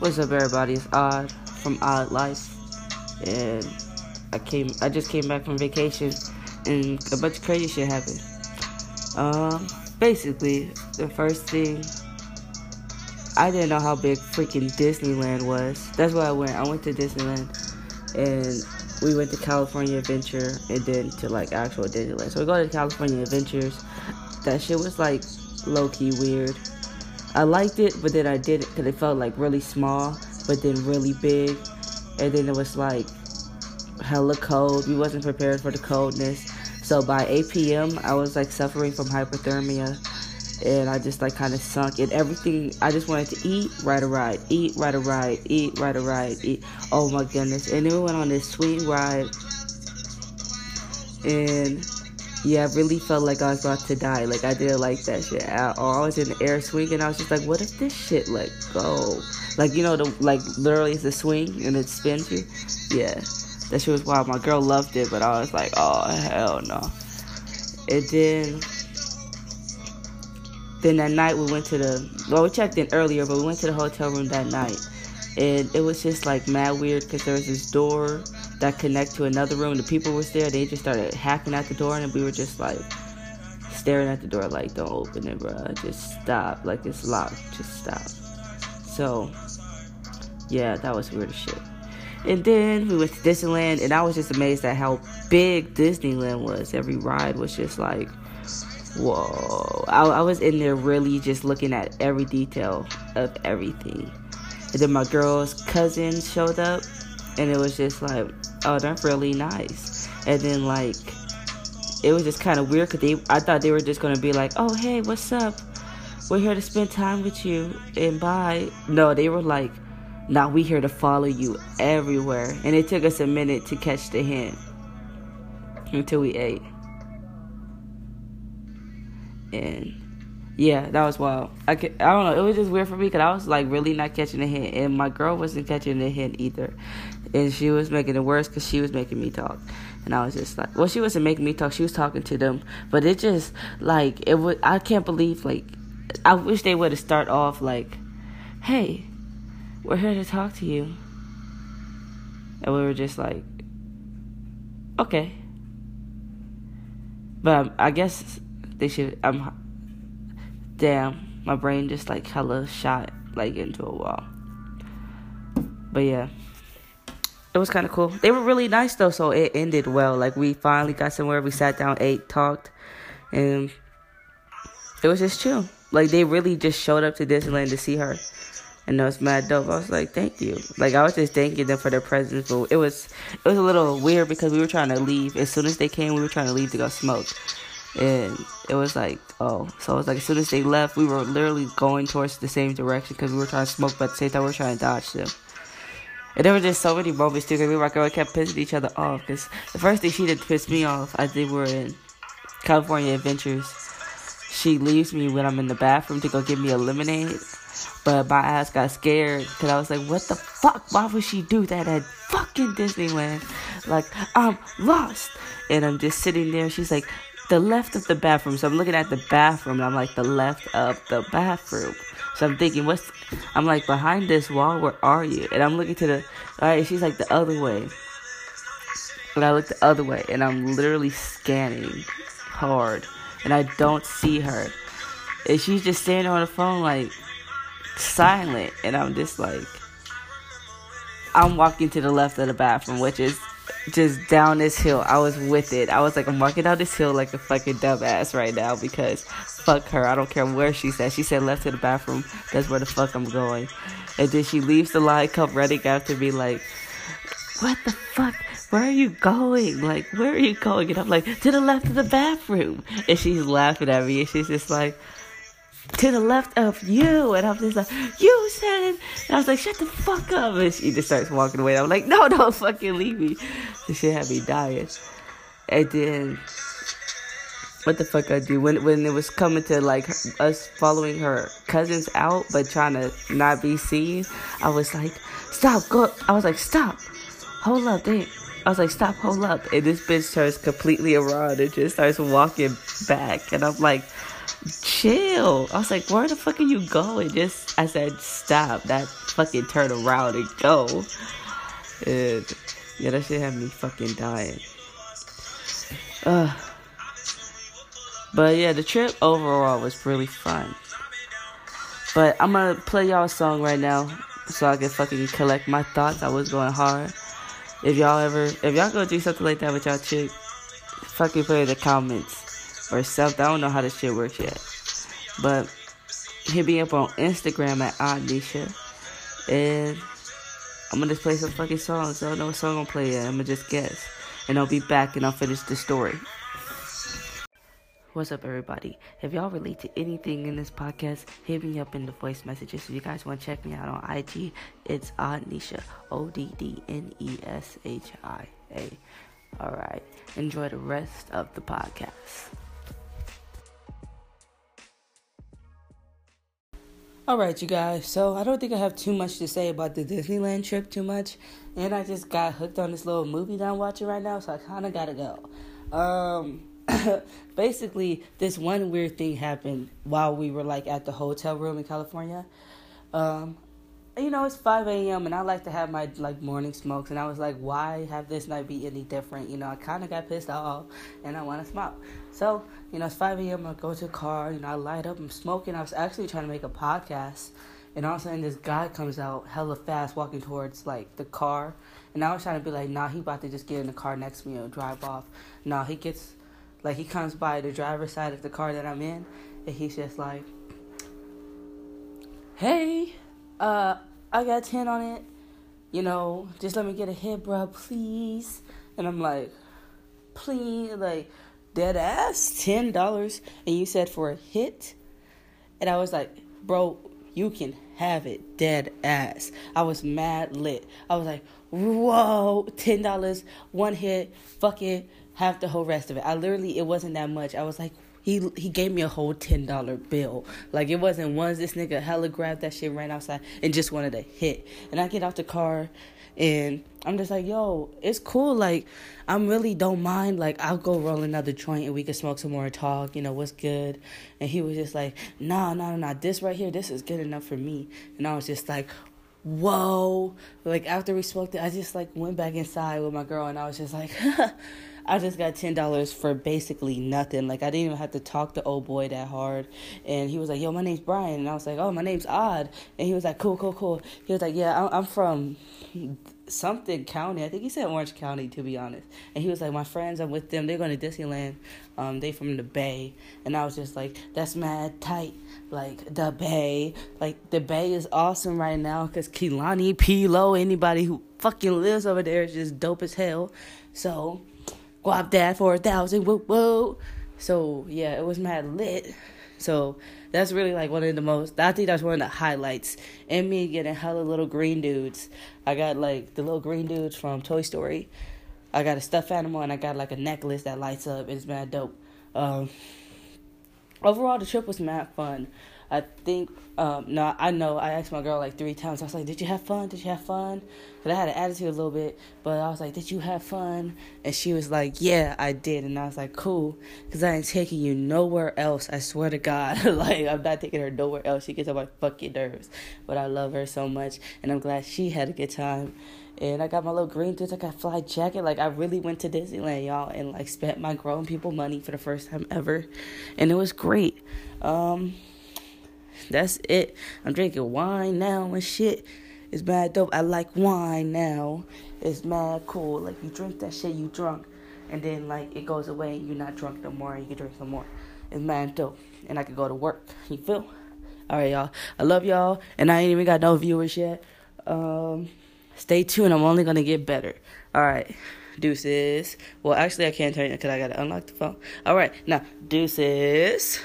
What's up, everybody? It's Odd from Odd Life, and I came. I just came back from vacation, and a bunch of crazy shit happened. Um, basically, the first thing I didn't know how big freaking Disneyland was. That's why I went. I went to Disneyland, and we went to California Adventure, and then to like actual Disneyland. So we go to California Adventures. That shit was like low key weird. I liked it, but then I didn't because it felt like really small, but then really big, and then it was like hella cold. We wasn't prepared for the coldness, so by 8 p.m. I was like suffering from hypothermia, and I just like kind of sunk. And everything I just wanted to eat, ride a ride, eat, ride a ride, eat, ride a ride, eat. Oh my goodness! And then we went on this swing ride, and yeah, I really felt like I was about to die. Like I didn't like that shit at all. I was in the air swinging. I was just like, what if this shit let go? Like you know, the like literally it's a swing and it spins you. Yeah, that shit was wild. My girl loved it, but I was like, oh hell no. And then, then that night we went to the well, we checked in earlier, but we went to the hotel room that night, and it was just like mad weird because there was this door that connect to another room. The people was there. They just started hacking at the door, and we were just like staring at the door, like, "Don't open it, bro. Just stop. Like it's locked. Just stop." So, yeah, that was weird as shit. And then we went to Disneyland, and I was just amazed at how big Disneyland was. Every ride was just like, whoa. I, I was in there really just looking at every detail of everything. And then my girl's cousin showed up, and it was just like, oh, that's really nice. And then like, it was just kind of weird because they, I thought they were just gonna be like, oh, hey, what's up? We're here to spend time with you and bye. No, they were like, now we here to follow you everywhere. And it took us a minute to catch the hint until we ate. And yeah, that was wild. I, I don't know. It was just weird for me because I was like really not catching the hint, and my girl wasn't catching the hint either. And she was making it worse because she was making me talk, and I was just like, well, she wasn't making me talk. She was talking to them, but it just like it would. I can't believe like I wish they would have start off like, hey, we're here to talk to you, and we were just like, okay. But I guess they should. I'm damn, my brain just like hella shot like into a wall. But yeah, it was kind of cool. They were really nice though, so it ended well. Like we finally got somewhere. We sat down, ate, talked, and it was just chill. Like they really just showed up to Disneyland to see her. And that was mad dope. I was like, thank you. Like I was just thanking them for their presence, but it was it was a little weird because we were trying to leave. As soon as they came, we were trying to leave to go smoke. And it was like, oh, so it was like as soon as they left, we were literally going towards the same direction because we were trying to smoke, but at the same time we were trying to dodge them. And there were just so many moments too, because we were girl kept pissing each other off. Because the first thing she did piss me off, I we were in California Adventures. She leaves me when I'm in the bathroom to go get me a lemonade. But my ass got scared because I was like, what the fuck? Why would she do that at fucking Disneyland? Like, I'm lost. And I'm just sitting there. She's like, the left of the bathroom. So I'm looking at the bathroom and I'm like, the left of the bathroom. So I'm thinking, what's, I'm like, behind this wall, where are you? And I'm looking to the, alright, she's like the other way. And I look the other way and I'm literally scanning hard and I don't see her. And she's just standing on the phone like silent. And I'm just like, I'm walking to the left of the bathroom, which is just down this hill. I was with it. I was like, I'm walking down this hill like a fucking dumbass right now because fuck her. I don't care where she said. She said left to the bathroom. That's where the fuck I'm going. And then she leaves the line, come running after me like, what the fuck? Where are you going? Like, where are you going? And I'm like, to the left of the bathroom. And she's laughing at me and she's just like, to the left of you. And I'm just like, you said it. And I was like, shut the fuck up. And she just starts walking away. I'm like, no, don't fucking leave me. So she had me dying. And then, what the fuck I do? When, when it was coming to like us following her cousins out, but trying to not be seen, I was like, stop, go. I was like, stop. Hold up, damn. I was like, stop, hold up. And this bitch turns completely around and just starts walking back. And I'm like, chill. I was like, where the fuck are you going? Just, I said, stop. That fucking turn around and go. And yeah, that shit had me fucking dying. Uh, but yeah, the trip overall was really fun. But I'm gonna play y'all a song right now so I can fucking collect my thoughts. I was going hard. If y'all ever, if y'all gonna do something like that with y'all chick, fucking put it in the comments or something. I don't know how this shit works yet. But hit me up on Instagram at Anisha. And I'm gonna just play some fucking songs. I don't know what song I'm gonna play yet. I'm gonna just guess. And I'll be back and I'll finish the story. What's up, everybody? If y'all relate to anything in this podcast, hit me up in the voice messages. If you guys want to check me out on IG, it's Oddneshia. O D D N E S H I A. All right. Enjoy the rest of the podcast. All right, you guys. So I don't think I have too much to say about the Disneyland trip too much, and I just got hooked on this little movie that I'm watching right now, so I kind of gotta go. Um, basically, this one weird thing happened while we were like at the hotel room in California. Um, you know, it's 5 a.m. and I like to have my like morning smokes, and I was like, why have this night be any different? You know, I kind of got pissed off, and I want to smoke. So, you know, it's 5 a.m. I go to the car, you know, I light up, I'm smoking. I was actually trying to make a podcast, and all of a sudden this guy comes out hella fast, walking towards like the car, and I was trying to be like, nah, he about to just get in the car next to me and drive off. Nah, he gets like he comes by the driver's side of the car that I'm in, and he's just like, hey, uh I got 10 on it. You know, just let me get a hit, bro, please. And I'm like, please, like, dead ass, $10. And you said for a hit? And I was like, bro, you can have it, dead ass. I was mad lit. I was like, whoa, $10, one hit, fuck it, have the whole rest of it. I literally, it wasn't that much. I was like, he he gave me a whole ten dollar bill. Like it wasn't once this nigga hella grabbed that shit ran outside and just wanted to hit. And I get out the car and I'm just like, yo, it's cool. Like, I'm really don't mind. Like, I'll go roll another joint and we can smoke some more and talk. You know what's good? And he was just like, nah, nah, nah. This right here, this is good enough for me. And I was just like, whoa. Like after we smoked it, I just like went back inside with my girl and I was just like. I just got ten dollars for basically nothing. Like I didn't even have to talk to old boy that hard. And he was like, "Yo, my name's Brian," and I was like, "Oh, my name's Odd." And he was like, "Cool, cool, cool." He was like, "Yeah, I'm from." something county. I think he said Orange County to be honest. And he was like, My friends, I'm with them. They're going to Disneyland. Um, they from the Bay. And I was just like, That's mad tight. Like the Bay. Like the Bay is awesome right now because Kehlani, P-Lo, anybody who fucking lives over there is just dope as hell. So Guap that for a thousand, whoa, whoa. So yeah, it was mad lit. So that's really like one of the most. I think that's one of the highlights. And me getting hella little green dudes. I got like the little green dudes from Toy Story. I got a stuffed animal and I got like a necklace that lights up. It's mad dope. Um, overall, the trip was mad fun. I think um, no, I know. I asked my girl like three times. I was like, "Did you have fun? Did you have fun?" Cause I had an attitude a little bit, but I was like, "Did you have fun?" And she was like, "Yeah, I did." And I was like, "Cool," cause I ain't taking you nowhere else. I swear to God, like I'm not taking her nowhere else. She gets on my fucking nerves, but I love her so much, and I'm glad she had a good time. And I got my little green dudes. I got fly jacket. Like I really went to Disneyland, y'all, and like spent my grown people money for the first time ever, and it was great. Um, that's it. I'm drinking wine now and shit. It's mad dope. I like wine now. It's mad cool. Like you drink that shit, you drunk, and then like it goes away you're not drunk no more. And you can drink some more. It's mad dope. And I can go to work. You feel? All right, y'all. I love y'all, and I ain't even got no viewers yet. Um, stay tuned. I'm only gonna get better. All right. Deuces. Well, actually, I can't turn it because I gotta unlock the phone. All right, now deuces.